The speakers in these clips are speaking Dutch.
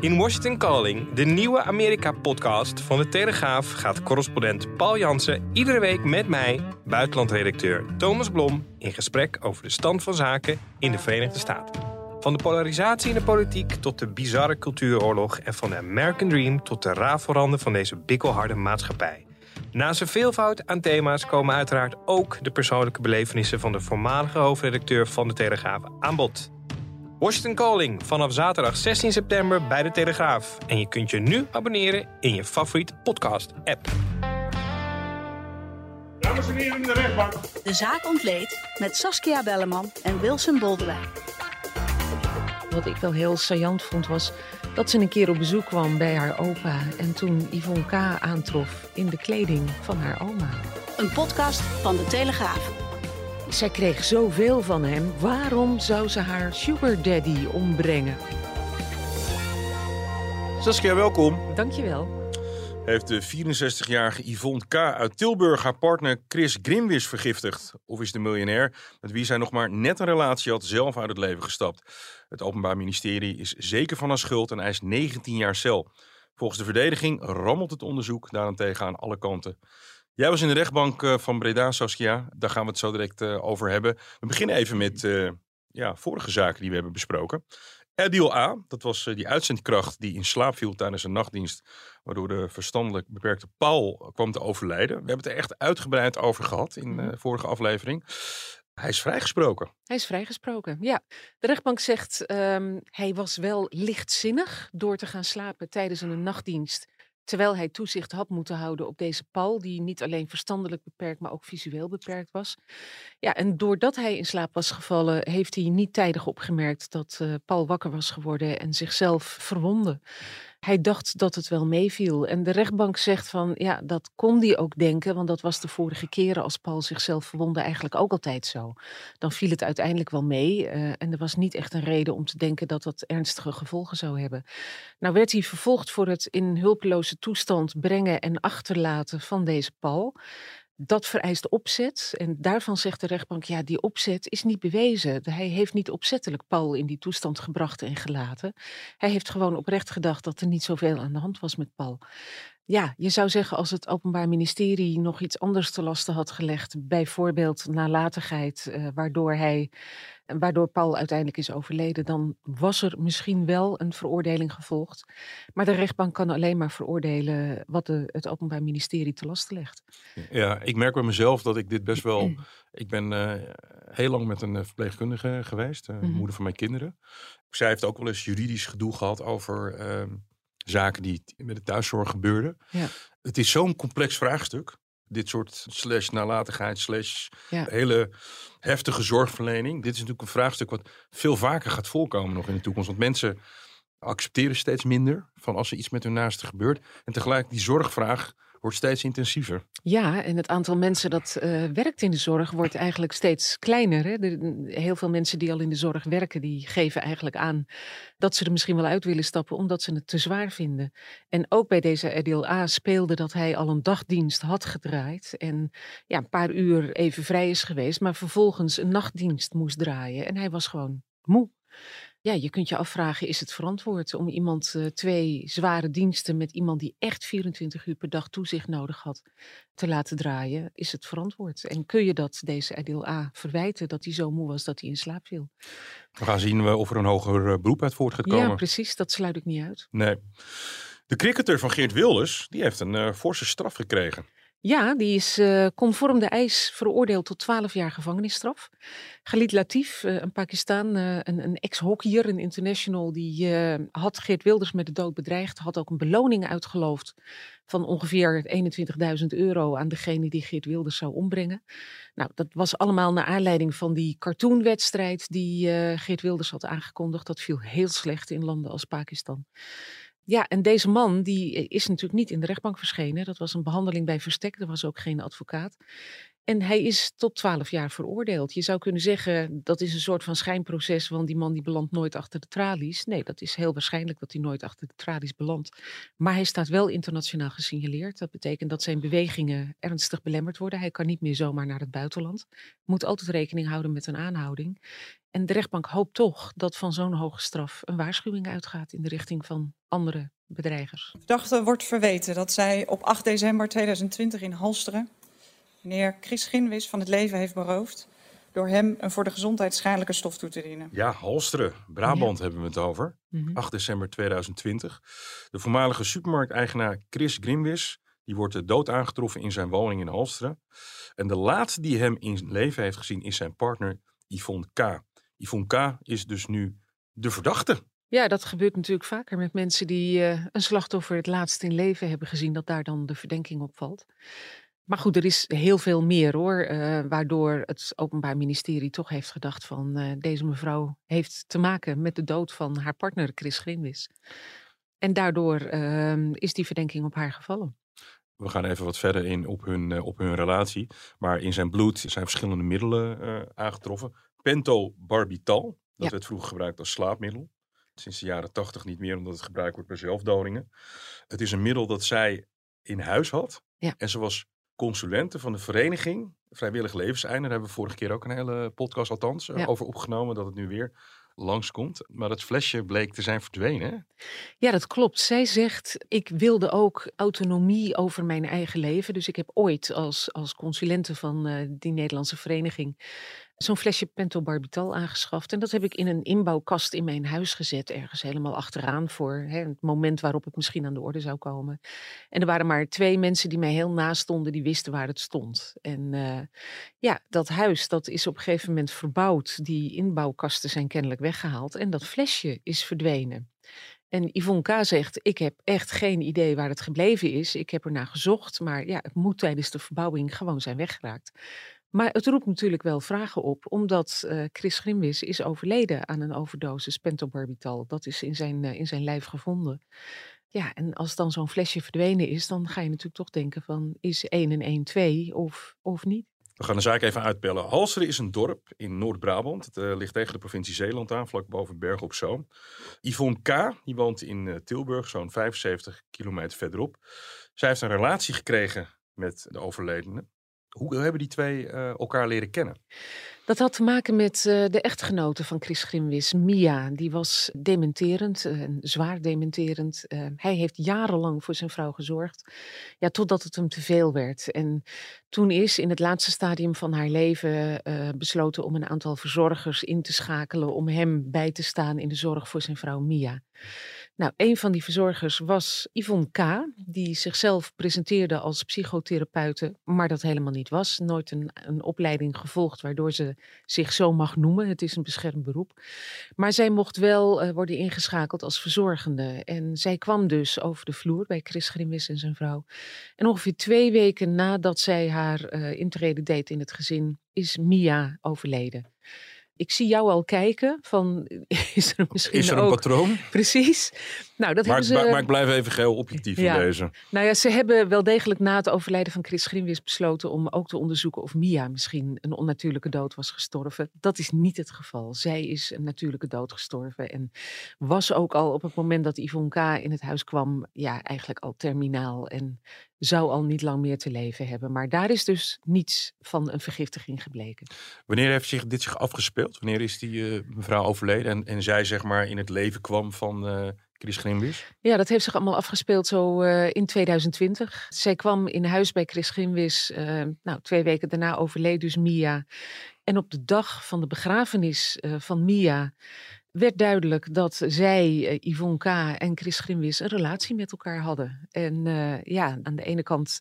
In Washington Calling, de nieuwe Amerika-podcast van de Telegraaf, gaat correspondent Paul Jansen iedere week met mij, buitenlandredacteur Thomas Blom, in gesprek over de stand van zaken in de Verenigde Staten. Van de polarisatie in de politiek tot de bizarre cultuuroorlog en van de American Dream tot de rafelranden van deze bikkelharde maatschappij. Naast een veelvoud aan thema's komen uiteraard ook de persoonlijke belevenissen van de voormalige hoofdredacteur van de Telegraaf aan bod. Washington Calling vanaf zaterdag 16 september bij de Telegraaf. En je kunt je nu abonneren in je favoriete podcast-app. Dames en heren in de rechtbank. De zaak ontleed met Saskia Belleman en Wilson Boldewijn. Wat ik wel heel saillant vond was dat ze een keer op bezoek kwam bij haar opa en toen Yvonne K. aantrof in de kleding van haar oma. Een podcast van de Telegraaf. Zij kreeg zoveel van hem. Waarom zou ze haar sugar daddy ombrengen? Saskia, welkom. Dankjewel. Heeft de 64-jarige Yvonne K. uit Tilburg haar partner Chris Grimwis vergiftigd? Of is de miljonair, met wie zij nog maar net een relatie had, zelf uit het leven gestapt? Het Openbaar Ministerie is zeker van haar schuld en eist 19 jaar cel. Volgens de verdediging rammelt het onderzoek daarentegen aan alle kanten. Jij was in de rechtbank eh, van Breda, Saskia. Daar gaan we het zo direct eh, over hebben. We beginnen even met uh, ja, vorige zaken die we hebben besproken. Adil A, dat was die uitzendkracht die in slaap viel tijdens een nachtdienst, waardoor de verstandelijk beperkte Paul kwam te overlijden. We hebben het er echt uitgebreid over gehad in de vorige aflevering. Hij is vrijgesproken. Hij is vrijgesproken, ja. De rechtbank zegt um, hij was wel lichtzinnig door te gaan slapen tijdens een nachtdienst. Terwijl hij toezicht had moeten houden op deze Paul, die niet alleen verstandelijk beperkt, maar ook visueel beperkt was. Ja, en doordat hij in slaap was gevallen, heeft hij niet tijdig opgemerkt dat uh, Paul wakker was geworden en zichzelf verwondde. Hij dacht dat het wel meeviel. En de rechtbank zegt van ja, dat kon hij ook denken, want dat was de vorige keren als Paul zichzelf verwondde eigenlijk ook altijd zo. Dan viel het uiteindelijk wel mee uh, en er was niet echt een reden om te denken dat dat ernstige gevolgen zou hebben. Nou werd hij vervolgd voor het in hulpeloze toestand brengen en achterlaten van deze Paul. Dat vereist opzet. En daarvan zegt de rechtbank, ja, die opzet is niet bewezen. Hij heeft niet opzettelijk Paul in die toestand gebracht en gelaten. Hij heeft gewoon oprecht gedacht dat er niet zoveel aan de hand was met Paul. Ja, je zou zeggen als het Openbaar Ministerie nog iets anders te lasten had gelegd, bijvoorbeeld nalatigheid, uh, waardoor hij waardoor Paul uiteindelijk is overleden, dan was er misschien wel een veroordeling gevolgd. Maar de rechtbank kan alleen maar veroordelen wat de, het Openbaar Ministerie te lasten legt. Ja, ik merk bij mezelf dat ik dit best wel. Ik ben uh, heel lang met een verpleegkundige geweest, uh, mm -hmm. moeder van mijn kinderen. Zij heeft ook wel eens juridisch gedoe gehad over uh, zaken die met de thuiszorg gebeurden. Ja. Het is zo'n complex vraagstuk dit soort slash nalatigheid, slash ja. hele heftige zorgverlening. Dit is natuurlijk een vraagstuk wat veel vaker gaat voorkomen nog in de toekomst. Want mensen accepteren steeds minder van als er iets met hun naaste gebeurt. En tegelijk die zorgvraag wordt steeds intensiever. Ja, en het aantal mensen dat uh, werkt in de zorg wordt eigenlijk steeds kleiner. Hè? Heel veel mensen die al in de zorg werken, die geven eigenlijk aan dat ze er misschien wel uit willen stappen omdat ze het te zwaar vinden. En ook bij deze RDLA speelde dat hij al een dagdienst had gedraaid en ja, een paar uur even vrij is geweest, maar vervolgens een nachtdienst moest draaien en hij was gewoon moe ja, je kunt je afvragen, is het verantwoord om iemand uh, twee zware diensten met iemand die echt 24 uur per dag toezicht nodig had te laten draaien? Is het verantwoord? En kun je dat deze deel A verwijten dat hij zo moe was dat hij in slaap viel? We gaan zien of er een hoger uh, beroep uit voort gaat komen. Ja, precies. Dat sluit ik niet uit. Nee. De cricketer van Geert Wilders, die heeft een uh, forse straf gekregen. Ja, die is uh, conform de eis veroordeeld tot 12 jaar gevangenisstraf. Khalid Latif, uh, een Pakistan, uh, een, een ex-hockeyer, een international, die had Geert Wilders met de dood bedreigd. Had ook een beloning uitgeloofd van ongeveer 21.000 euro aan degene die Geert Wilders zou ombrengen. Nou, dat was allemaal naar aanleiding van die cartoonwedstrijd die Geert Wilders had aangekondigd. Dat viel heel slecht in landen als Pakistan. Ja, en deze man die is natuurlijk niet in de rechtbank verschenen. Dat was een behandeling bij verstek. Er was ook geen advocaat. En hij is tot twaalf jaar veroordeeld. Je zou kunnen zeggen dat is een soort van schijnproces, want die man die belandt nooit achter de tralies. Nee, dat is heel waarschijnlijk dat hij nooit achter de tralies belandt. Maar hij staat wel internationaal gesignaleerd. Dat betekent dat zijn bewegingen ernstig belemmerd worden. Hij kan niet meer zomaar naar het buitenland. Moet altijd rekening houden met een aanhouding. En de rechtbank hoopt toch dat van zo'n hoge straf een waarschuwing uitgaat in de richting van andere bedreigers. Verdachte wordt verweten dat zij op 8 december 2020 in Halsteren meneer Chris Ginwis van het leven heeft beroofd door hem een voor de gezondheid schadelijke stof toe te dienen. Ja, Halsteren, Brabant hebben we het over. Mhm. 8 december 2020. De voormalige supermarkteigenaar Chris Grimwis, die wordt dood aangetroffen in zijn woning in Halsteren. En de laatste die hem in zijn leven heeft gezien is zijn partner Yvonne K. Yvonne K. is dus nu de verdachte. Ja, dat gebeurt natuurlijk vaker met mensen die eh, een slachtoffer het laatst in leven hebben gezien, dat daar dan de verdenking op valt. Maar goed, er is heel veel meer hoor, eh, waardoor het Openbaar Ministerie toch heeft gedacht van eh, deze mevrouw heeft te maken met de dood van haar partner Chris Grinwis. En daardoor ehm, is die verdenking op haar gevallen. We gaan even wat verder in op hun, eh, op hun relatie. Maar in zijn bloed zijn verschillende middelen aangetroffen. Pentobarbital, dat Ja. werd vroeger gebruikt als slaapmiddel. Sinds de jaren tachtig niet meer, omdat het gebruikt wordt bij zelfdodingen. Het is een middel dat zij in huis had. Ja. En ze was consulente van de vereniging Vrijwillig Levenseinde. Daar hebben we vorige keer ook een hele podcast althans eh, Ja. over opgenomen. Dat het nu weer langskomt. Maar dat flesje bleek te zijn verdwenen. hè? Ja, dat klopt. Zij zegt, ik wilde ook autonomie over mijn eigen leven. Dus ik heb ooit als, als consulente van eh, die Nederlandse vereniging zo'n flesje pentobarbital aangeschaft. En dat heb ik in een inbouwkast in mijn huis gezet, ergens helemaal achteraan voor hè, het moment waarop het misschien aan de orde zou komen. En er waren maar twee mensen die mij heel naast stonden, die wisten waar het stond. En eh, ja, dat huis, dat is op een gegeven moment verbouwd. Die inbouwkasten zijn kennelijk weggehaald en dat flesje is verdwenen. En Yvonne K. zegt, ik heb echt geen idee waar het gebleven is. Ik heb ernaar gezocht, maar ja, het moet tijdens de verbouwing gewoon zijn weggeraakt. Maar het roept natuurlijk wel vragen op, omdat eh, Chris Grimwis is overleden aan een overdosis pentobarbital. Dat is in zijn, eh, in zijn lijf gevonden. Ja, en als dan zo'n flesje verdwenen is, dan ga je natuurlijk toch denken van, is 1 en 1 2 of, of niet? We gaan de zaak even uitpellen. Halsteren is een dorp in Noord-Brabant. Het eh, ligt tegen de provincie Zeeland aan, vlak boven Bergen op Zoom. Yvonne K. die woont in Tilburg, zo'n 75 kilometer verderop. Zij heeft een relatie gekregen met de overledene. Hoe hebben die twee eh, elkaar leren kennen? Dat had te maken met eh, de echtgenote van Chris Grimwis, Mia. Die was dementerend, eh, zwaar dementerend. Hij heeft jarenlang voor zijn vrouw gezorgd, ja, totdat het hem te veel werd. En toen is in het laatste stadium van haar leven besloten om een aantal verzorgers in te schakelen om hem bij te staan in de zorg voor zijn vrouw Mia. Nou, een van die verzorgers was Yvonne K., die zichzelf presenteerde als psychotherapeute, maar dat helemaal niet was. Nooit een, een opleiding gevolgd waardoor ze zich zo mag noemen. Het is een beschermd beroep. Maar zij mocht wel eh, worden ingeschakeld als verzorgende. En zij kwam dus over de vloer bij Chris Grimwis en zijn vrouw. En ongeveer twee weken nadat zij haar eh intrede deed in het gezin, is Mia overleden. Ik zie jou al kijken van, is er misschien Is er een ook... patroon? Precies. Nou, dat Maar, ze... maar ik blijf even geheel objectief Ja. in deze. Nou ja, ze hebben wel degelijk na het overlijden van Chris Grimwis besloten om ook te onderzoeken of Mia misschien een onnatuurlijke dood was gestorven. Dat is niet het geval. Zij is een natuurlijke dood gestorven en was ook al op het moment dat Yvonne K. in het huis kwam, ja, eigenlijk al terminaal en zou al niet lang meer te leven hebben. Maar daar is dus niets van een vergiftiging gebleken. Wanneer heeft zich, dit zich afgespeeld? Wanneer is die eh, mevrouw overleden en, en zij zeg maar in het leven kwam van eh Chris Grimwis? Ja, dat heeft zich allemaal afgespeeld zo eh, in 2020. Zij kwam in huis bij Chris Grimwis. eh, nou, twee weken daarna overleed dus Mia. En op de dag van de begrafenis eh, van Mia werd duidelijk dat zij, eh, Yvonne K. en Chris Grimwis, een relatie met elkaar hadden. En eh, ja, aan de ene kant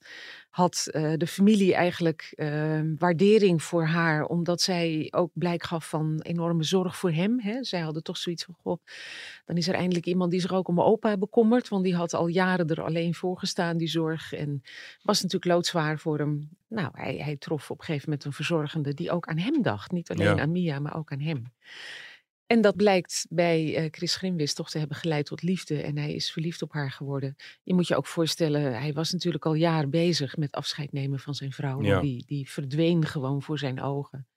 had eh, de familie eigenlijk eh, waardering voor haar, omdat zij ook blijk gaf van enorme zorg voor hem. Hè. Zij hadden toch zoiets van, goh, dan is er eindelijk iemand die zich ook om mijn opa bekommert, want die had al jaren er alleen voor gestaan, die zorg. En was natuurlijk loodzwaar voor hem. Nou, hij, hij trof op een gegeven moment een verzorgende die ook aan hem dacht. Niet alleen Ja. aan Mia, maar ook aan hem. En dat blijkt bij eh, Chris Grimwis toch te hebben geleid tot liefde. En hij is verliefd op haar geworden. Je moet je ook voorstellen, hij was natuurlijk al jaren bezig met afscheid nemen van zijn vrouw. Ja. Die, die verdween gewoon voor zijn ogen.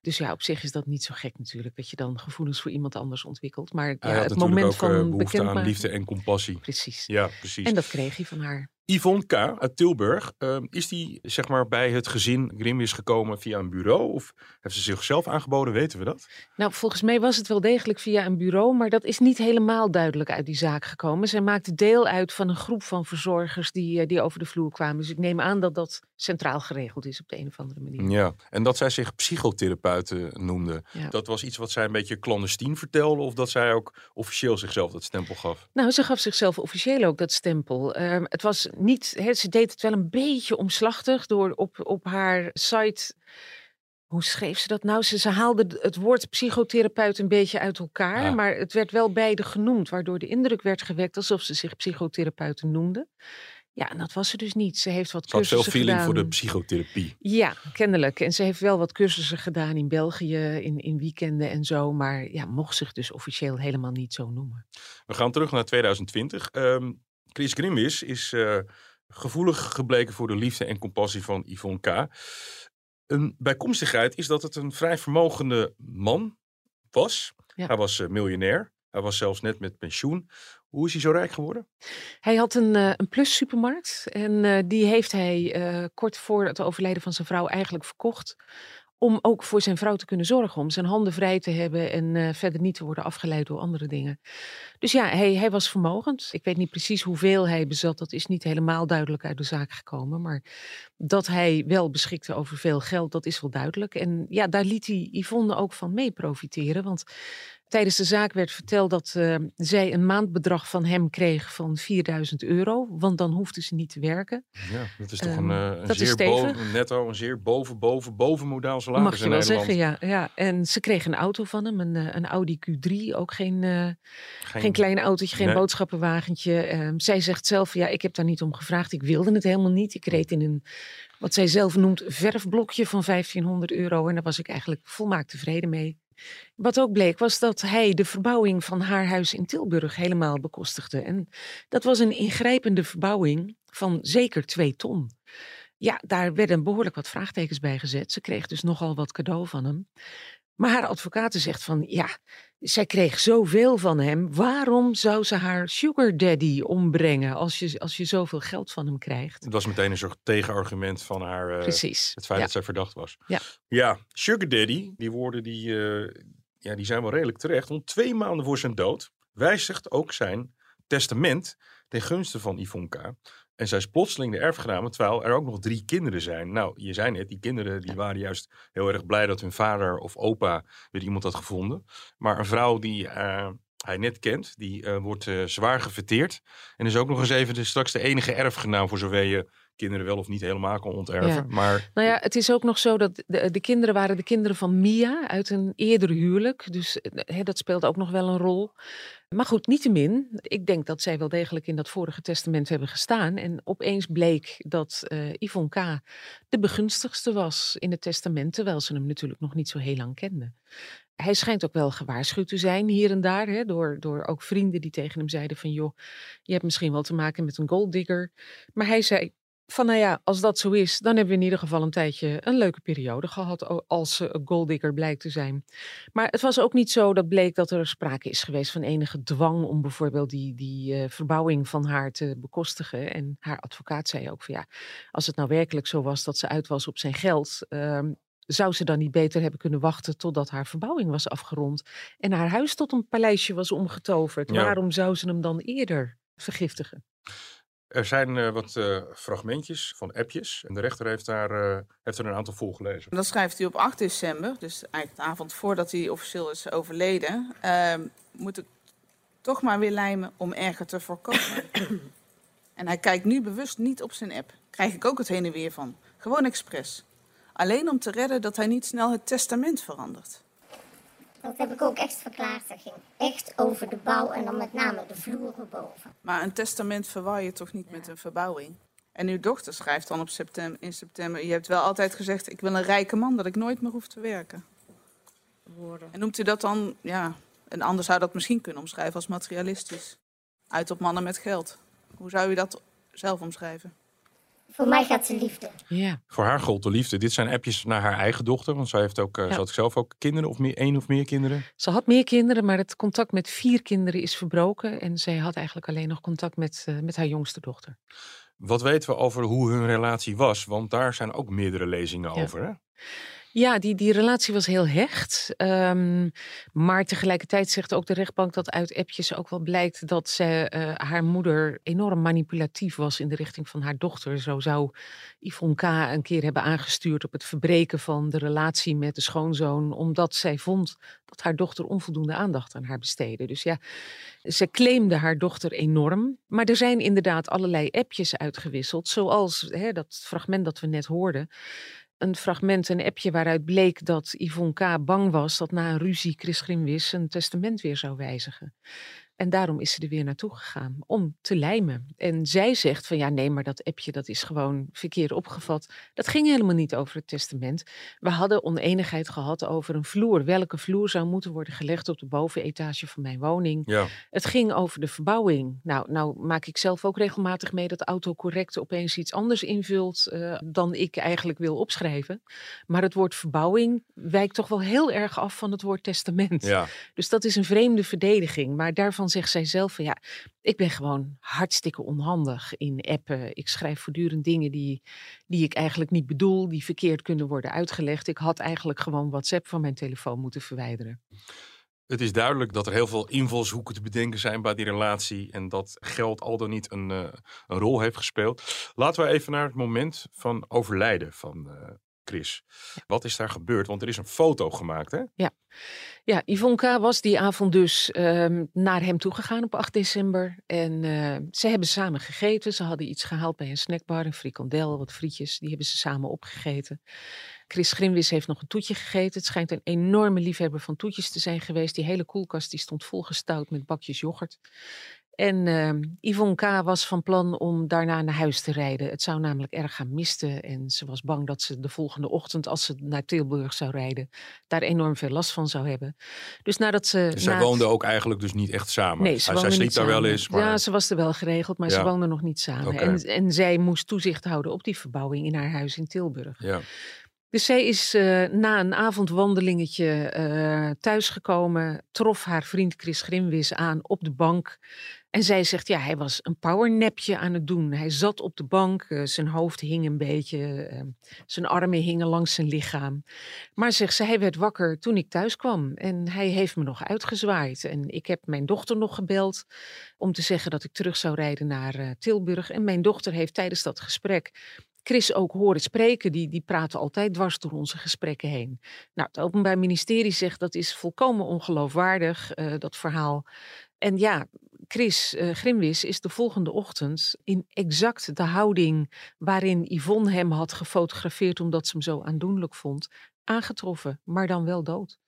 Dus ja, op zich is dat niet zo gek natuurlijk. Dat je dan gevoelens voor iemand anders ontwikkelt. Maar ja, het moment ook van eh, behoefte aan liefde en compassie. Precies. Ja, precies. En dat kreeg hij van haar. Yvonne K. uit Tilburg, eh, is die zeg maar bij het gezin Grimwis gekomen via een bureau? Of heeft ze zichzelf aangeboden? Weten we dat? Nou, volgens mij was het wel degelijk via een bureau, maar dat is niet helemaal duidelijk uit die zaak gekomen. Zij maakte deel uit van een groep van verzorgers die, eh, die over de vloer kwamen. Dus ik neem aan dat dat centraal geregeld is op de een of andere manier. Ja. En dat zij zich psychotherapeuten noemde. Ja. Dat was iets wat zij een beetje clandestien vertelde? Of dat zij ook officieel zichzelf dat stempel gaf? Nou, ze gaf zichzelf officieel ook dat stempel. Ehm, het was niet, ze deed het wel een beetje omslachtig door op, op haar site. Hoe schreef ze dat nou? Ze, ze haalde het woord psychotherapeut een beetje uit elkaar, Ah. maar het werd wel beide genoemd, waardoor de indruk werd gewekt alsof ze zich psychotherapeuten noemde. Ja, en dat was ze dus niet. Ze heeft wat Ze had veel cursussen feeling gedaan. voor de psychotherapie. Ja, kennelijk. En ze heeft wel wat cursussen gedaan in België, in, in weekenden en zo. Maar ja, mocht zich dus officieel helemaal niet zo noemen. We gaan terug naar 2020. Ehm, Chris Grimwis is eh, gevoelig gebleken voor de liefde en compassie van Yvonne K. Een bijkomstigheid is dat het een vrij vermogende man was. Ja. Hij was eh, miljonair. Hij was zelfs net met pensioen. Hoe is hij zo rijk geworden? Hij had een, eh, een plus supermarkt en eh, die heeft hij eh, kort voor het overlijden van zijn vrouw eigenlijk verkocht. Om ook voor zijn vrouw te kunnen zorgen, om zijn handen vrij te hebben en verder niet te worden afgeleid door andere dingen. Dus ja, hij, hij was vermogend. Ik weet niet precies hoeveel hij bezat, dat is niet helemaal duidelijk uit de zaak gekomen. Maar dat hij wel beschikte over veel geld, dat is wel duidelijk. En ja, daar liet hij Yvonne ook van mee profiteren. Want tijdens de zaak werd verteld dat eh, zij een maandbedrag van hem kreeg van 4000 euro. Want dan hoefde ze niet te werken. Ja, dat is toch Ehm, een, eh, een zeer boven, netto, een zeer boven, boven, boven modaal salaris Mag je in wel Nederland. zeggen, ja, ja. En ze kreeg een auto van hem, een, eh, een Audi Q3. Ook geen, eh, Geen, geen klein autootje, geen Nee. boodschappenwagentje. Ehm, zij zegt zelf, ja, ik heb daar niet om gevraagd. Ik wilde het helemaal niet. Ik reed in een, wat zij zelf noemt, verfblokje van 1500 euro. En daar was ik eigenlijk volmaakt tevreden mee. Wat ook bleek was dat hij de verbouwing van haar huis in Tilburg helemaal bekostigde. En dat was een ingrijpende verbouwing van zeker twee ton. Ja, daar werden behoorlijk wat vraagtekens bij gezet. Ze kreeg dus nogal wat cadeau van hem. Maar haar advocaat zegt van, ja, zij kreeg zoveel van hem. Waarom zou ze haar sugar daddy ombrengen als je, als je zoveel geld van hem krijgt? Het was meteen een soort tegenargument van haar. eh, Precies. Het feit Ja. dat zij verdacht was. Ja. ja, Sugar Daddy, die woorden die, eh, ja, die zijn wel redelijk terecht. Want twee maanden voor zijn dood wijzigt ook zijn testament ten gunste van Yvonne K. En zij is plotseling de erfgename, terwijl er ook nog drie kinderen zijn. Nou, je zei net, die kinderen die waren juist heel erg blij dat hun vader of opa weer iemand had gevonden. Maar een vrouw die eh, hij net kent, die eh, wordt eh, zwaar gefeteerd. En is ook nog eens even de, straks de enige erfgenaam voor zover je kinderen wel of niet helemaal kan onterven. Ja. Maar Nou ja, het is ook nog zo dat de, de kinderen waren de kinderen van Mia uit een eerder huwelijk. Dus hè, dat speelt ook nog wel een rol. Maar goed, niettemin, ik denk dat zij wel degelijk in dat vorige testament hebben gestaan. En opeens bleek dat eh Yvonne K. de begunstigste was in het testament, terwijl ze hem natuurlijk nog niet zo heel lang kende. Hij schijnt ook wel gewaarschuwd te zijn hier en daar, hè, door, door ook vrienden die tegen hem zeiden van joh, je hebt misschien wel te maken met een golddigger. Maar hij zei van nou ja, als dat zo is, dan hebben we in ieder geval een tijdje een leuke periode gehad als eh, golddigger blijkt te zijn. Maar het was ook niet zo dat bleek dat er sprake is geweest van enige dwang om bijvoorbeeld die, die eh, verbouwing van haar te bekostigen. En haar advocaat zei ook van ja, als het nou werkelijk zo was dat ze uit was op zijn geld, ehm, zou ze dan niet beter hebben kunnen wachten totdat haar verbouwing was afgerond en haar huis tot een paleisje was omgetoverd? Ja. Waarom zou ze hem dan eerder vergiftigen? Er zijn eh, wat eh, fragmentjes van appjes. En de rechter heeft, daar, eh, heeft er een aantal voorgelezen. Dat schrijft hij op 8 december, dus eigenlijk de avond voordat hij officieel is overleden. Ehm, moet ik toch maar weer lijmen om erger te voorkomen. en hij kijkt nu bewust niet op zijn app. Krijg ik ook het heen en weer van. Gewoon expres. Alleen om te redden dat hij niet snel het testament verandert. Dat heb ik ook echt verklaard. Dat ging echt over de bouw en dan met name de vloeren boven. Maar een testament verwar je toch niet met een verbouwing? En uw dochter schrijft dan op september, in september... je hebt wel altijd gezegd, ik wil een rijke man, dat ik nooit meer hoef te werken. En noemt u dat dan ja, Een ander zou dat misschien kunnen omschrijven als materialistisch. Uit op mannen met geld. Hoe zou u dat zelf omschrijven? Voor mij gaat ze liefde. Ja. Voor haar gold de liefde. Dit zijn appjes naar haar eigen dochter. Want zij heeft ook, eh, Ja. ze had zelf ook kinderen of meer, één of meer kinderen. Ze had meer kinderen, maar het contact met vier kinderen is verbroken. En zij had eigenlijk alleen nog contact met, eh, met haar jongste dochter. Wat weten we over hoe hun relatie was? Want daar zijn ook meerdere lezingen Ja. over. Hè? Ja, die, die relatie was heel hecht. Ehm, maar tegelijkertijd zegt ook de rechtbank dat uit appjes ook wel blijkt dat ze, eh, haar moeder enorm manipulatief was in de richting van haar dochter. Zo zou Yvonne K. een keer hebben aangestuurd op het verbreken van de relatie met de schoonzoon, omdat zij vond dat haar dochter onvoldoende aandacht aan haar besteedde. Dus ja, ze claimde haar dochter enorm. Maar er zijn inderdaad allerlei appjes uitgewisseld, zoals hè, dat fragment dat we net hoorden een fragment, een appje waaruit bleek dat Yvonne K. bang was dat na een ruzie Chris Grimwis zijn testament weer zou wijzigen. En daarom is ze er weer naartoe gegaan om te lijmen. En zij zegt van ja, nee, maar dat appje dat is gewoon verkeerd opgevat. Dat ging helemaal niet over het testament. We hadden oneenigheid gehad over een vloer. Welke vloer zou moeten worden gelegd op de bovenetage van mijn woning? Ja. Het ging over de verbouwing. Nou, nou maak ik zelf ook regelmatig mee dat autocorrect opeens iets anders invult eh, dan ik eigenlijk wil opschrijven. Maar het woord verbouwing wijkt toch wel heel erg af van het woord testament. ja. Dus dat is een vreemde verdediging. Maar daarvan zegt zij zelf van ja, ik ben gewoon hartstikke onhandig in appen. Ik schrijf voortdurend dingen die, die ik eigenlijk niet bedoel, die verkeerd kunnen worden uitgelegd. Ik had eigenlijk gewoon WhatsApp van mijn telefoon moeten verwijderen. Het is duidelijk dat er heel veel invalshoeken te bedenken zijn bij die relatie. En dat geld al dan niet een, eh, rol heeft gespeeld. Laten we even naar het moment van overlijden van eh, Chris. Wat is daar gebeurd? Want er is een foto gemaakt, hè? Ja, Yvonne K. was die avond dus ehm, naar hem toegegaan op 8 december. En eh, ze hebben samen gegeten. Ze hadden iets gehaald bij een snackbar, een frikandel, wat frietjes. Die hebben ze samen opgegeten. Chris Grimwis heeft nog een toetje gegeten. Het schijnt een enorme liefhebber van toetjes te zijn geweest. Die hele koelkast die stond volgestouwd met bakjes yoghurt. En ehm Yvonne K. was van plan om daarna naar huis te rijden. Het zou namelijk erg gaan misten. En ze was bang dat ze de volgende ochtend, als ze naar Tilburg zou rijden, daar enorm veel last van zou hebben. Dus nadat ze. Dus zij het- woonden ook eigenlijk dus niet echt samen. Nee, ze zij sliep niet daar wel eens. Maar... Ja, ze was er wel geregeld, maar Ja. ze woonden nog niet samen. En, en zij moest toezicht houden op die verbouwing in haar huis in Tilburg. ja. Dus zij is eh, na een avondwandelingetje eh thuisgekomen, trof haar vriend Chris Grimwis aan op de bank. En zij zegt, ja, hij was een powernapje aan het doen. Hij zat op de bank, eh, zijn hoofd hing een beetje, eh, zijn armen hingen langs zijn lichaam. Maar zegt ze, hij werd wakker toen ik thuis kwam. En hij heeft me nog uitgezwaaid. En ik heb mijn dochter nog gebeld om te zeggen dat ik terug zou rijden naar Tilburg. En mijn dochter heeft tijdens dat gesprek Chris ook horen spreken. Die, die praten altijd dwars door onze gesprekken heen. Nou, het Openbaar Ministerie zegt dat is volkomen ongeloofwaardig, eh, dat verhaal. En ja, Chris eh, Grimwis is de volgende ochtend in exact de houding waarin Yvonne hem had gefotografeerd omdat ze hem zo aandoenlijk vond, aangetroffen, maar dan wel dood.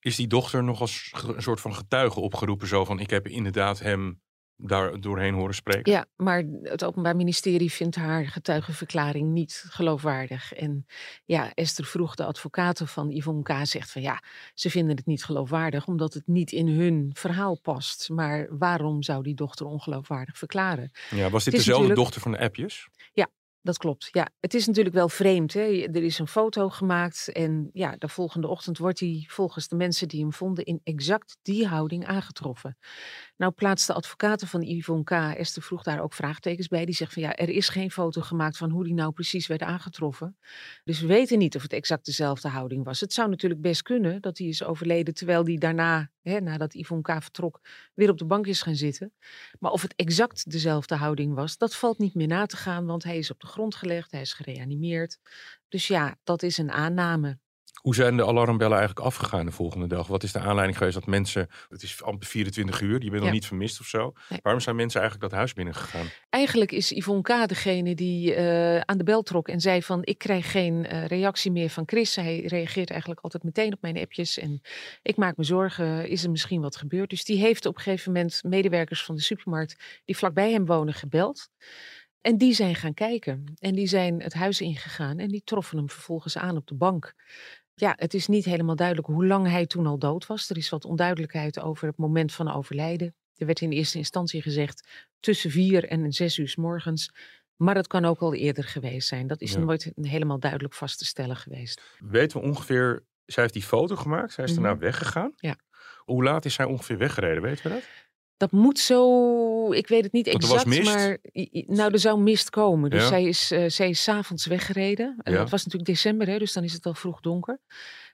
Is die dochter nog als een soort van getuige opgeroepen? Zo van, ik heb inderdaad hem daar doorheen horen spreken. Ja, maar het Openbaar Ministerie vindt haar getuigenverklaring niet geloofwaardig. En ja, Esther vroeg, de advocaten van Yvonne K. zegt van ja, ze vinden het niet geloofwaardig omdat het niet in hun verhaal past. Maar waarom zou die dochter ongeloofwaardig verklaren? Ja, was dit dezelfde natuurlijk- dochter van de appjes? Dat klopt. Ja, het is natuurlijk wel vreemd. Hè? Er is een foto gemaakt en ja, de volgende ochtend wordt hij volgens de mensen die hem vonden in exact die houding aangetroffen. Nou plaatst de advocaten van Yvonne K. Esther vroeg daar ook vraagtekens bij. Die zegt van ja, er is geen foto gemaakt van hoe die nou precies werd aangetroffen. Dus we weten niet of het exact dezelfde houding was. Het zou natuurlijk best kunnen dat hij is overleden terwijl hij daarna, hè, nadat Yvonne K. vertrok, weer op de bank is gaan zitten. Maar of het exact dezelfde houding was, dat valt niet meer na te gaan, want hij is op de grond gelegd, hij is gereanimeerd. Dus ja, dat is een aanname. Hoe zijn de alarmbellen eigenlijk afgegaan de volgende dag? Wat is de aanleiding geweest dat mensen, het is amper 24 uur, je bent nog niet vermist of zo. Nee. Waarom zijn mensen eigenlijk dat huis binnengegaan? Eigenlijk is Yvonne K. degene die eh, aan de bel trok en zei van ik krijg geen eh, reactie meer van Chris. Hij reageert eigenlijk altijd meteen op mijn appjes en ik maak me zorgen, is er misschien wat gebeurd? Dus die heeft op een gegeven moment medewerkers van de supermarkt die vlakbij hem wonen gebeld. En die zijn gaan kijken en die zijn het huis ingegaan en die troffen hem vervolgens aan op de bank. Ja, het is niet helemaal duidelijk hoe lang hij toen al dood was. Er is wat onduidelijkheid over het moment van overlijden. Er werd in eerste instantie gezegd tussen vier en zes uur 's morgens. Maar het kan ook al eerder geweest zijn. Dat is Ja. nooit helemaal duidelijk vast te stellen geweest. Weten we ongeveer, zij heeft die foto gemaakt, zij is Mhm. daarna weggegaan. Ja. Hoe laat is zij ongeveer weggereden, weten we dat? Dat moet zo, ik weet het niet Want exact, maar nou, er zou mist komen. Dus Ja. zij is, eh zij is 's avonds weggereden. En Ja. Het was natuurlijk december, hè, dus dan is het al vroeg donker.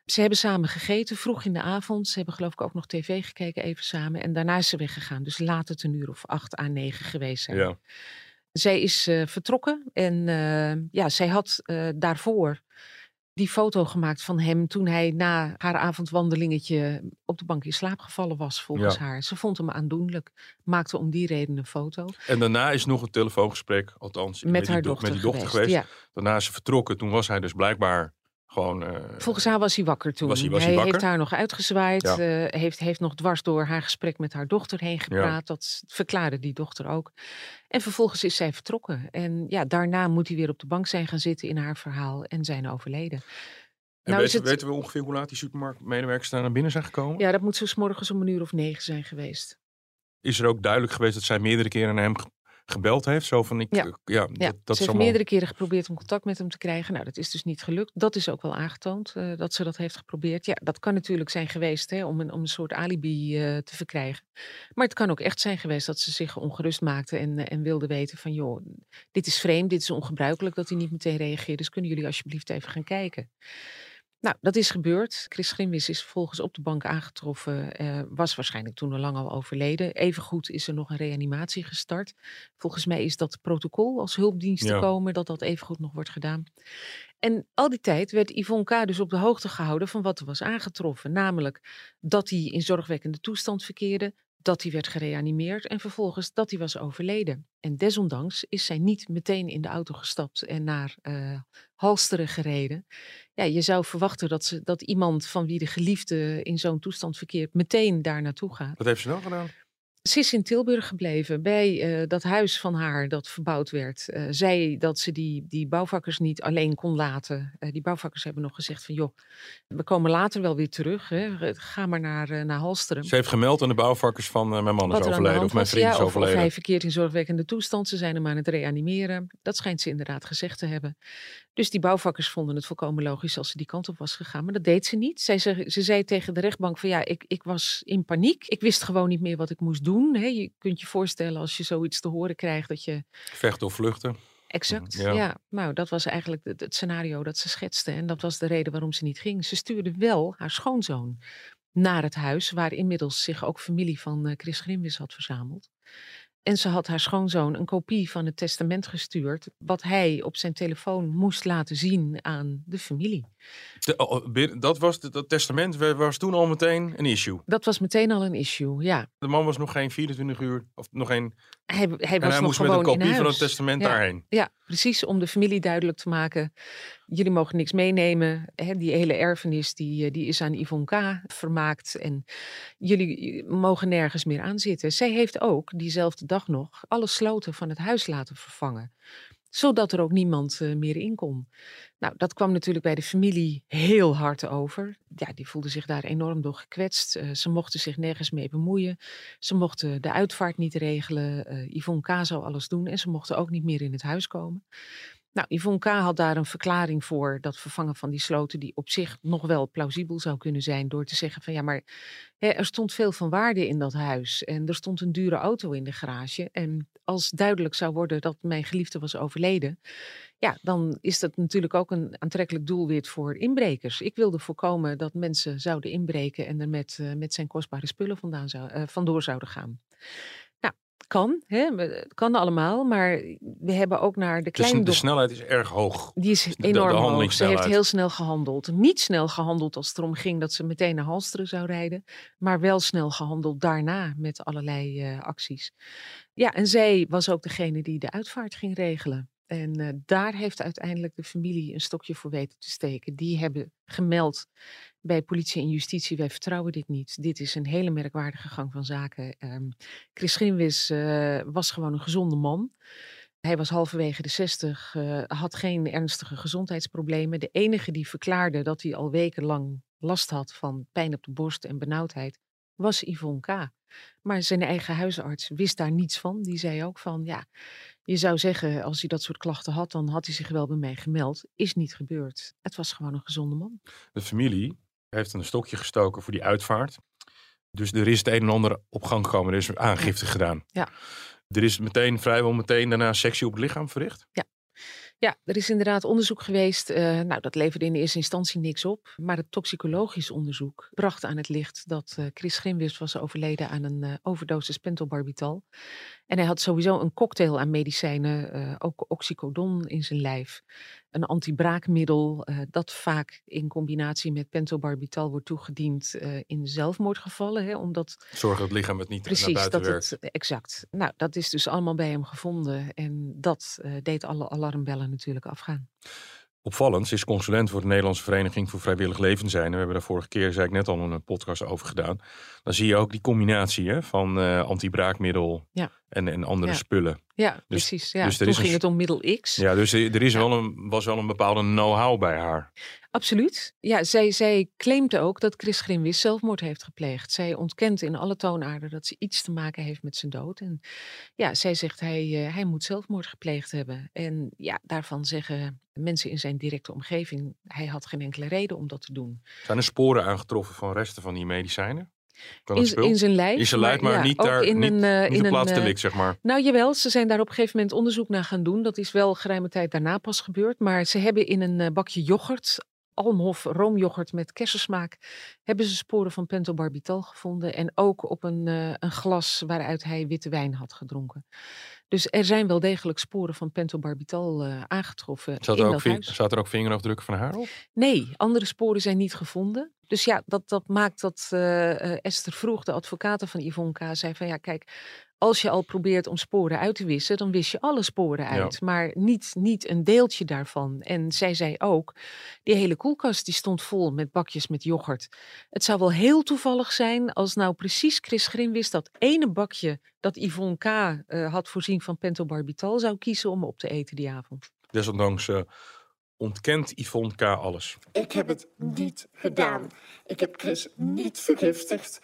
Ze hebben samen gegeten, vroeg in de avond. Ze hebben geloof ik ook nog tv gekeken even samen. En daarna is ze weggegaan. Dus laat het een uur of acht à negen geweest zijn. Ja. Zij is eh, vertrokken en eh, ja, zij had daarvoor die foto gemaakt van hem toen hij na haar avondwandelingetje op de bank in slaap gevallen was, volgens Ja. haar. Ze vond hem aandoenlijk, maakte om die reden een foto En daarna is nog een telefoongesprek, althans met, die haar do- dochter, met die dochter geweest. geweest. Ja. Daarna is ze vertrokken, toen was hij dus blijkbaar gewoon... eh, Volgens haar was hij wakker toen. Was hij- was hij heeft haar nog uitgezwaaid, Ja. eh, heeft, heeft nog dwars door haar gesprek met haar dochter heen gepraat. Dat verklaarde die dochter ook. En vervolgens is zij vertrokken. En ja, daarna moet hij weer op de bank zijn gaan zitten in haar verhaal en zijn overleden. en nou weten, het- weten we ongeveer hoe laat die supermarktmedewerkers daar naar binnen zijn gekomen? Ja, dat moet zo 's morgens om een uur of negen zijn geweest. Is er ook duidelijk geweest dat zij meerdere keren naar hem gebeld heeft? Zo van, ik, Ja. ja, Ja, dat, dat ze heeft meerdere keren geprobeerd om contact met hem te krijgen. Nou, dat is dus niet gelukt. Dat is ook wel aangetoond eh, dat ze dat heeft geprobeerd. Ja, dat kan natuurlijk zijn geweest hè, om, een, om een soort alibi eh, te verkrijgen. Maar het kan ook echt zijn geweest dat ze zich ongerust maakte en, eh, en wilde weten van... joh, dit is vreemd, dit is ongebruikelijk dat hij niet meteen reageert. Dus kunnen jullie alsjeblieft even gaan kijken? Nou, dat is gebeurd. Chris Grimwis is vervolgens op de bank aangetroffen. eh, was waarschijnlijk toen al lang al overleden. Evengoed is er nog een reanimatie gestart. Volgens mij is dat protocol als hulpdienst te Ja. komen, dat dat evengoed nog wordt gedaan. En al die tijd werd Yvonne K. dus op de hoogte gehouden van wat er was aangetroffen. Namelijk dat hij in zorgwekkende toestand verkeerde, dat hij werd gereanimeerd en vervolgens dat hij was overleden. En desondanks is zij niet meteen in de auto gestapt en naar eh Halsteren gereden. Ja, je zou verwachten dat, ze, dat iemand van wie de geliefde in zo'n toestand verkeert meteen daar naartoe gaat. Wat heeft ze dan gedaan? Ze is in Tilburg gebleven bij eh, dat huis van haar dat verbouwd werd. Eh zei dat ze die, die bouwvakkers niet alleen kon laten. Eh, die bouwvakkers hebben nog gezegd van joh, we komen later wel weer terug. Hè. Ga maar naar, naar Halsteren. Ze heeft gemeld aan de bouwvakkers van mijn man is er overleden of mijn vriend ja, is of, of overleden. hij verkeert in zorgwekkende toestand. Ze zijn hem aan het reanimeren. Dat schijnt ze inderdaad gezegd te hebben. Dus die bouwvakkers vonden het volkomen logisch als ze die kant op was gegaan. Maar dat deed ze niet. Zij, ze, ze zei tegen de rechtbank van ja, ik, ik was in paniek. Ik wist gewoon niet meer wat ik moest doen. Je kunt je voorstellen als je zoiets te horen krijgt dat je... Vechten of vluchten. Exact, Ja. ja. Nou, dat was eigenlijk het, het scenario dat ze schetste. En dat was de reden waarom ze niet ging. Ze stuurde wel haar schoonzoon naar het huis... waar inmiddels zich ook familie van eh, Chris Grimwis had verzameld. En ze had haar schoonzoon een kopie van het testament gestuurd... wat hij op zijn telefoon moest laten zien aan de familie. De- oh, binnen- dat, was, dat testament wa- was toen al meteen een issue. Dat was meteen al een issue, ja. De man was nog geen 24 uur, of nog geen... Hij, hij was hij nog moest met gewoon een in kopie van het testament Ja. daarheen. Ja, precies. Om de familie duidelijk te maken. Jullie mogen niks meenemen. Hè, die hele erfenis die, eh, die is aan Yvonne K. vermaakt. En jullie mogen nergens meer aan zitten. Zij heeft ook diezelfde dag nog alle sloten van het huis laten vervangen. Zodat er ook niemand eh, meer in kon. Nou, dat kwam natuurlijk bij de familie heel hard over. Ja, die voelden zich daar enorm door gekwetst. Eh, ze mochten zich nergens mee bemoeien. Ze mochten de uitvaart niet regelen. Eh Yvonne K. zou alles doen. En ze mochten ook niet meer in het huis komen. Nou, Yvonne K. had daar een verklaring voor dat vervangen van die sloten, die op zich nog wel plausibel zou kunnen zijn, door te zeggen van ja, maar hè, er stond veel van waarde in dat huis en er stond een dure auto in de garage. En als duidelijk zou worden dat mijn geliefde was overleden, ja, dan is dat natuurlijk ook een aantrekkelijk doelwit voor inbrekers. Ik wilde voorkomen dat mensen zouden inbreken en er met, eh, met zijn kostbare spullen vandaan zou, eh, vandoor zouden gaan. Kan, hè, het kan allemaal, maar we hebben ook naar de De, kleine sn- de snelheid is erg hoog. die is de enorm hoog. Ze heeft heel snel gehandeld. Niet snel gehandeld als het erom ging dat ze meteen naar Halsteren zou rijden. Maar wel snel gehandeld daarna met allerlei eh, acties. Ja, en zij was ook degene die de uitvaart ging regelen. En eh, daar heeft uiteindelijk de familie een stokje voor weten te steken. Die hebben gemeld bij politie en justitie, wij vertrouwen dit niet. Dit is een hele merkwaardige gang van zaken. Ehm Chris Grimwis eh, was gewoon een gezonde man. Hij was halverwege de 60, uh, had geen ernstige gezondheidsproblemen. De enige die verklaarde dat hij al wekenlang last had van pijn op de borst en benauwdheid, was Yvonne K. Maar zijn eigen huisarts wist daar niets van. Die zei ook van, ja, je zou zeggen, als hij dat soort klachten had, dan had hij zich wel bij mij gemeld. Is niet gebeurd. Het was gewoon een gezonde man. De familie heeft een stokje gestoken voor die uitvaart. Dus er is het een en ander op gang gekomen. Er is aangifte gedaan. Ja. Er is meteen, vrijwel meteen daarna sectie op het lichaam verricht. Ja. Ja, er is inderdaad onderzoek geweest. Uh, nou, dat leverde in de eerste instantie niks op. Maar het toxicologisch onderzoek bracht aan het licht dat uh, Chris Grimwis was overleden aan een uh, overdosis pentobarbital. En hij had sowieso een cocktail aan medicijnen, ook oxycodon in zijn lijf. Een antibraakmiddel dat vaak in combinatie met pentobarbital wordt toegediend in zelfmoordgevallen. Hè, omdat... Zorg dat het lichaam het niet Precies, naar buiten dat werkt. Het, exact. Nou, dat is dus allemaal bij hem gevonden. En dat deed alle alarmbellen natuurlijk afgaan. Opvallend, ze is consulent voor de Nederlandse Vereniging voor Vrijwillig Leven zijn. We hebben daar vorige keer, zei ik net al, een podcast over gedaan. Dan zie je ook die combinatie hè, van uh, antibraakmiddel ja. en, en andere ja. spullen. Ja, Dus- precies. Ja. dus er Toen is een ging s- het om middel X. Ja, dus er er is wel een, was wel een bepaalde know-how bij haar. Absoluut. Ja, zij, zij claimt ook dat Chris Grimwis zelfmoord heeft gepleegd. Zij ontkent in alle toonaarden dat ze iets te maken heeft met zijn dood. En ja, zij zegt hij, eh, hij moet zelfmoord gepleegd hebben. En ja, daarvan zeggen mensen in zijn directe omgeving, hij had geen enkele reden om dat te doen. Zijn er sporen aangetroffen van resten van die medicijnen? In, in zijn lijf. In zijn lijf, maar, ja, niet daar, in niet, een, eh, niet in een, plaats eh, delict, zeg maar. Nou jawel, ze zijn daar op een gegeven moment onderzoek naar gaan doen. Dat is wel geruime tijd daarna pas gebeurd. Maar ze hebben in een bakje yoghurt, Almhof roomyoghurt met kersensmaak, hebben ze sporen van pentobarbital gevonden. En ook op een, eh, een glas waaruit hij witte wijn had gedronken. Dus er zijn wel degelijk sporen van pentobarbital eh, aangetroffen Zat in er, ook dat zat er ook vingerafdrukken van haar op? Nee, andere sporen zijn niet gevonden. Dus ja, dat, dat maakt dat eh, Esther Vroeg, de advocate van Yvonne K., zei van ja, kijk, als je al probeert om sporen uit te wissen, dan wis je alle sporen Ja. uit, maar niet, niet een deeltje daarvan. En zij zei ook, die hele koelkast die stond vol met bakjes met yoghurt. Het zou wel heel toevallig zijn als nou precies Chris Grimwis dat ene bakje dat Yvonne K. eh, had voorzien van pentobarbital zou kiezen om op te eten die avond. Desondanks eh, ontkent Yvonne K. alles. Ik heb het niet gedaan. Ik heb Chris niet vergiftigd.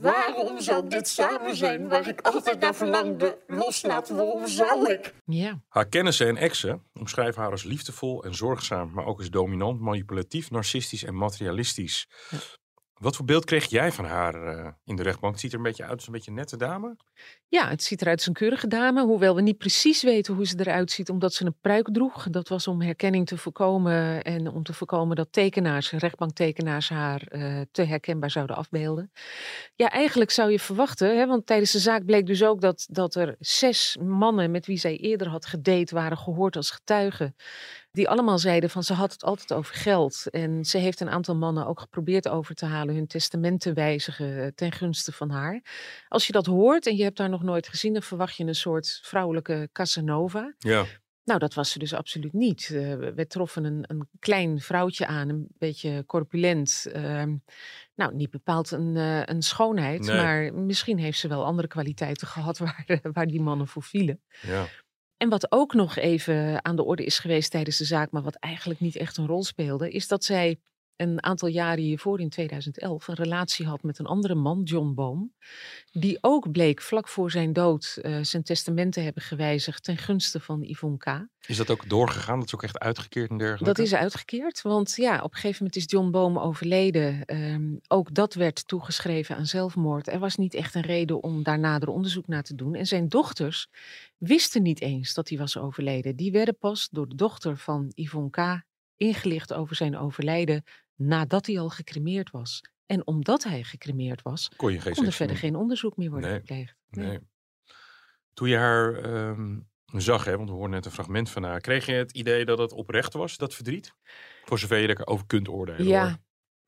Waarom zou dit samen zijn waar ik altijd naar verlangde loslaten? Waarom zou ik? Ja. Haar kennissen en exen omschrijven haar als liefdevol en zorgzaam, maar ook als dominant, manipulatief, narcistisch en materialistisch. Wat voor beeld kreeg jij van haar eh, in de rechtbank? Het ziet er een beetje uit als een beetje nette dame. Ja, het ziet eruit als een keurige dame, hoewel we niet precies weten hoe ze eruit ziet, omdat ze een pruik droeg. Dat was om herkenning te voorkomen en om te voorkomen dat tekenaars, rechtbanktekenaars haar eh, te herkenbaar zouden afbeelden. Ja, eigenlijk zou je verwachten, hè, want tijdens de zaak bleek dus ook dat, dat er zes mannen met wie zij eerder had gedate waren gehoord als getuigen. Die allemaal zeiden van ze had het altijd over geld. En ze heeft een aantal mannen ook geprobeerd over te halen hun testament te wijzigen eh, ten gunste van haar. Als je dat hoort en je hebt haar nog nooit gezien, dan verwacht je een soort vrouwelijke Casanova. Ja, Nou, dat was ze dus absoluut niet. Eh, we- troffen een, een klein vrouwtje aan, een beetje corpulent. ehm, nou, niet bepaald een, eh, een schoonheid, Nee. maar misschien heeft ze wel andere kwaliteiten gehad waar, waar die mannen voor vielen. ja. En wat ook nog even aan de orde is geweest tijdens de zaak, maar wat eigenlijk niet echt een rol speelde, is dat zij een aantal jaren hiervoor, in 2011, een relatie had met een andere man, John Boom. Die ook bleek vlak voor zijn dood eh, zijn testament te hebben gewijzigd ten gunste van Yvonne K. Is dat ook doorgegaan? Dat is ook echt uitgekeerd en dergelijke? Dat is uitgekeerd, want ja, op een gegeven moment is John Boom overleden. Ehm, ook dat werd toegeschreven aan zelfmoord. Er was niet echt een reden om daar nader onderzoek naar te doen. En zijn dochters wisten niet eens dat hij was overleden. Die werden pas door de dochter van Yvonne K. ingelicht over zijn overlijden nadat hij al gecremeerd was. En omdat hij gecremeerd was, Kon je geen kon er verder geen onderzoek meer worden Nee, gepleegd. Nee. Toen je haar ehm, zag, hè, want we hoorden net een fragment van haar, kreeg je het idee dat het oprecht was, dat verdriet? Voor zover je erover kunt oordelen. Ja, hoor.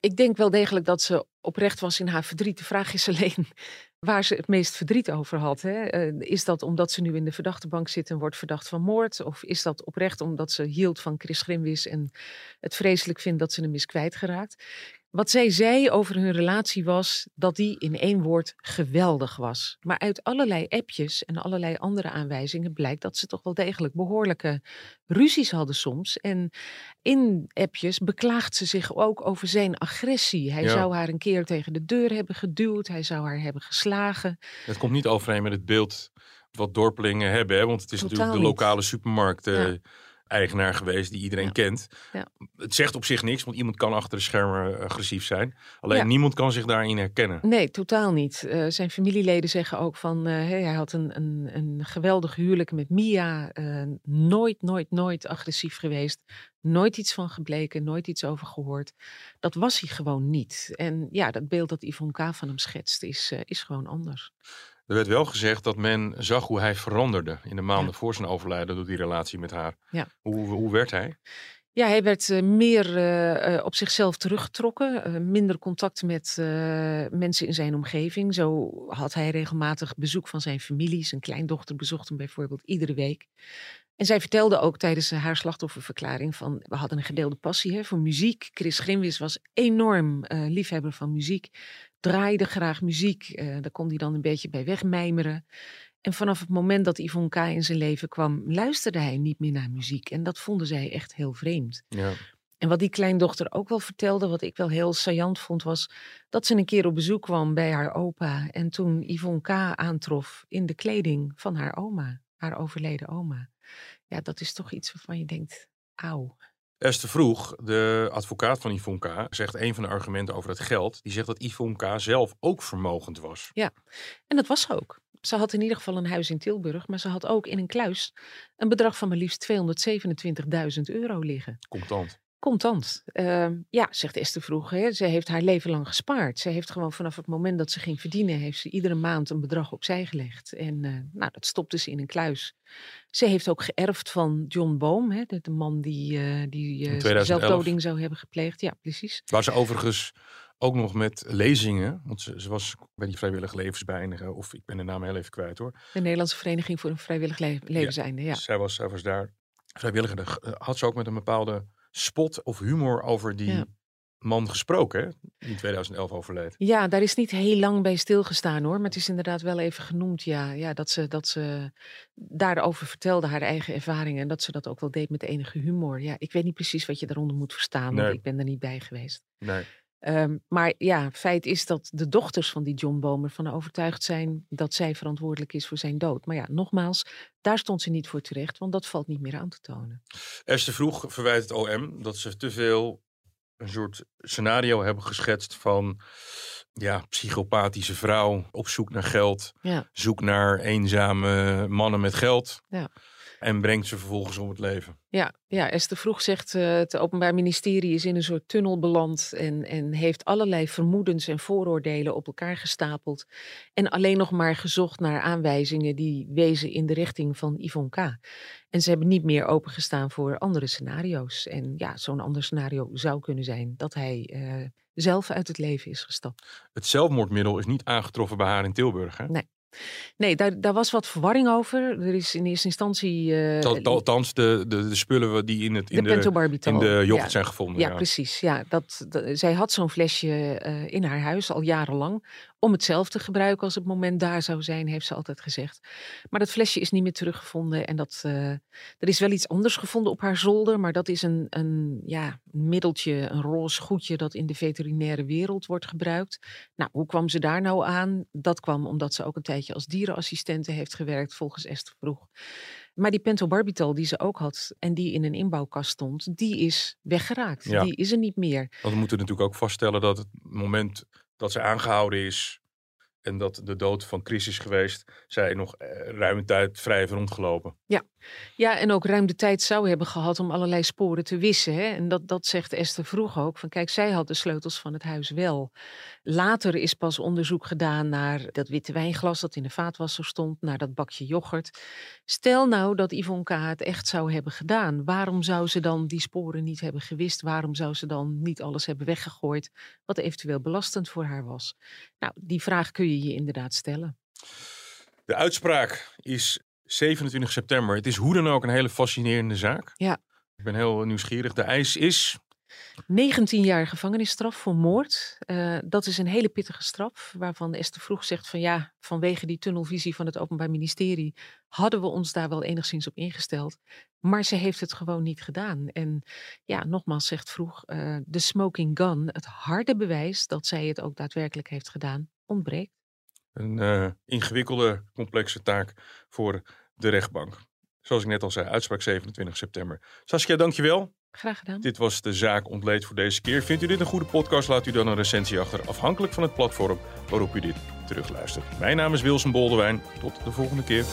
Ik denk wel degelijk dat ze oprecht was in haar verdriet. De vraag is alleen waar ze het meest verdriet over had. Hè? Eh, is dat omdat ze nu in de verdachtebank zit en wordt verdacht van moord? Of is dat oprecht omdat ze hield van Chris Grimwis en het vreselijk vindt dat ze hem is kwijtgeraakt? Wat zij zei over hun relatie was dat die in één woord geweldig was. Maar uit allerlei appjes en allerlei andere aanwijzingen blijkt dat ze toch wel degelijk behoorlijke ruzies hadden soms. En in appjes beklaagt ze zich ook over zijn agressie. Hij Ja. zou haar een keer tegen de deur hebben geduwd, hij zou haar hebben geslagen. Het komt niet overeen met het beeld wat dorpelingen hebben. Hè? Want het is Totaal natuurlijk de lokale supermarkt Ja. Eigenaar geweest die iedereen Ja. kent. Ja. Het zegt op zich niks, want iemand kan achter de schermen eh, agressief zijn. Alleen Ja. niemand kan zich daarin herkennen. Nee, totaal niet. Eh, zijn familieleden zeggen ook van, eh, hey, hij had een, een, een geweldig huwelijk met Mia. nooit, nooit, nooit agressief geweest. Nooit iets van gebleken, nooit iets over gehoord. Dat was hij gewoon niet. En ja, dat beeld dat Yvonne K. van hem schetst is, is gewoon anders. Er werd wel gezegd dat men zag hoe hij veranderde in de maanden Ja. voor zijn overlijden door die relatie met haar. Ja. Hoe, hoe werd hij? Ja, hij werd eh, meer eh, eh, op zichzelf teruggetrokken. minder contact met mensen in zijn omgeving. Zo had hij regelmatig bezoek van zijn familie. Zijn kleindochter bezocht hem bijvoorbeeld iedere week. En zij vertelde ook tijdens haar slachtofferverklaring van... we hadden een gedeelde passie hè, voor muziek. Chris Grimwis was enorm eh, liefhebber van muziek. Draaide graag muziek. eh, daar kon hij dan een beetje bij wegmijmeren. En vanaf het moment dat Yvonne K. in zijn leven kwam... luisterde hij niet meer naar muziek. En dat vonden zij echt heel vreemd. Ja. En wat die kleindochter ook wel vertelde, wat ik wel heel saillant vond, was dat ze een keer op bezoek kwam bij haar opa. En toen Yvonne K. aantrof in de kleding van haar oma, haar overleden oma. Ja, dat is toch iets waarvan je denkt, auw. Esther Vroeg, de advocaat van Yvonne K., zegt een van de argumenten over het geld. Die zegt dat Yvonne K. zelf ook vermogend was. En dat was ze ook. Ze had in ieder geval een huis in Tilburg, maar ze had ook in een kluis een bedrag van maar liefst 227.000 euro liggen. Contant. Contant. Ehm, ja, zegt Esther vroeg. Hè. Ze heeft haar leven lang gespaard. Ze heeft gewoon vanaf het moment dat ze ging verdienen, heeft ze iedere maand een bedrag opzij gelegd. En eh, nou, dat stopte ze in een kluis. Ze heeft ook geërfd van John Boom, hè, de, de man die, eh, die eh, 2011. zelfdoding zou hebben gepleegd. Ja, precies. Waar ze overigens ook nog met lezingen, want ze, ze was bij die vrijwillige levensbeëindigen, of ik ben de naam heel even kwijt hoor. De Nederlandse Vereniging voor een Vrijwillig Le- Levenseinde. Ja. Zij, was, zij was daar vrijwilliger. Had ze ook met een bepaalde spot of humor over die Ja. man gesproken, hè, die in 2011 overleed. Ja, daar is niet heel lang bij stilgestaan hoor. Maar het is inderdaad wel even genoemd, ja. ja dat, ze, dat ze daarover vertelde, haar eigen ervaringen. En dat ze dat ook wel deed met enige humor. Ja, ik weet niet precies wat je daaronder moet verstaan, want ik ben er niet bij geweest. Nee. Ehm, maar ja, feit is dat de dochters van die John Bomer van overtuigd zijn dat zij verantwoordelijk is voor zijn dood. Maar ja, nogmaals, daar stond ze niet voor terecht, want dat valt niet meer aan te tonen. Esther Vroeg verwijt het OM dat ze te veel een soort scenario hebben geschetst van ja, psychopathische vrouw op zoek naar geld, Ja, zoek naar eenzame mannen met geld Ja. En brengt ze vervolgens om het leven. ja, ja Esther Vroeg zegt, eh, het Openbaar Ministerie is in een soort tunnel beland en, en heeft allerlei vermoedens en vooroordelen op elkaar gestapeld. En alleen nog maar gezocht naar aanwijzingen die wezen in de richting van Yvonne K. En ze hebben niet meer opengestaan voor andere scenario's. En ja, zo'n ander scenario zou kunnen zijn dat hij eh, zelf uit het leven is gestapt. Het zelfmoordmiddel is niet aangetroffen bij haar in Tilburg. Hè? Nee. Nee, daar, daar was wat verwarring over. Er is in eerste instantie... Al- Althans, de, de, de spullen die in, het, in de de, in de yoghurt Ja. zijn gevonden. Ja, precies. Ja, dat, dat- zij had zo'n flesje eh, in haar huis al jarenlang. Om het zelf te gebruiken als het moment daar zou zijn, heeft ze altijd gezegd. Maar dat flesje is niet meer teruggevonden. En dat, eh, er is wel iets anders gevonden op haar zolder. Maar dat is een, een ja, middeltje, een roze goedje dat in de veterinaire wereld wordt gebruikt. Nou, hoe kwam ze daar nou aan? Dat kwam omdat ze ook een tijdje als dierenassistente heeft gewerkt, volgens Esther Vroeg. Maar die pentobarbital die ze ook had en die in een inbouwkast stond, die is weggeraakt. Ja. Die is er niet meer. Want we moeten natuurlijk ook vaststellen dat het moment dat ze aangehouden is en dat de dood van Chris is geweest, zij nog eh, ruime tijd vrij heeft rondgelopen. Ja, en ook ruim de tijd zou hebben gehad om allerlei sporen te wissen. Hè? En dat, dat zegt Esther vroeg ook. Van kijk, zij had de sleutels van het huis wel. Later is pas onderzoek gedaan naar dat witte wijnglas dat in de vaatwasser stond, naar dat bakje yoghurt. Stel nou dat Yvonne K. het echt zou hebben gedaan. Waarom zou ze dan die sporen niet hebben gewist? Waarom zou ze dan niet alles hebben weggegooid wat eventueel belastend voor haar was? Nou, die vraag kun je je inderdaad stellen. De uitspraak is 27 september. Het is hoe dan ook een hele fascinerende zaak. Ja. Ik ben heel nieuwsgierig. De eis is 19 jaar gevangenisstraf voor moord. Uh, dat is een hele pittige straf, waarvan Esther Vroeg zegt van ja, vanwege die tunnelvisie van het Openbaar Ministerie hadden we ons daar wel enigszins op ingesteld. Maar ze heeft het gewoon niet gedaan. En ja, nogmaals zegt Vroeg, uh, de smoking gun, het harde bewijs dat zij het ook daadwerkelijk heeft gedaan, ontbreekt. Een uh, ingewikkelde, complexe taak voor de rechtbank. Zoals ik net al zei, uitspraak 27 september. Saskia, dankjewel. Graag gedaan. Dit was de zaak ontleed voor deze keer. Vindt u dit een goede podcast? Laat u dan een recensie achter, afhankelijk van het platform waarop u dit terugluistert. Mijn naam is Wilson Boldewijn. Tot de volgende keer.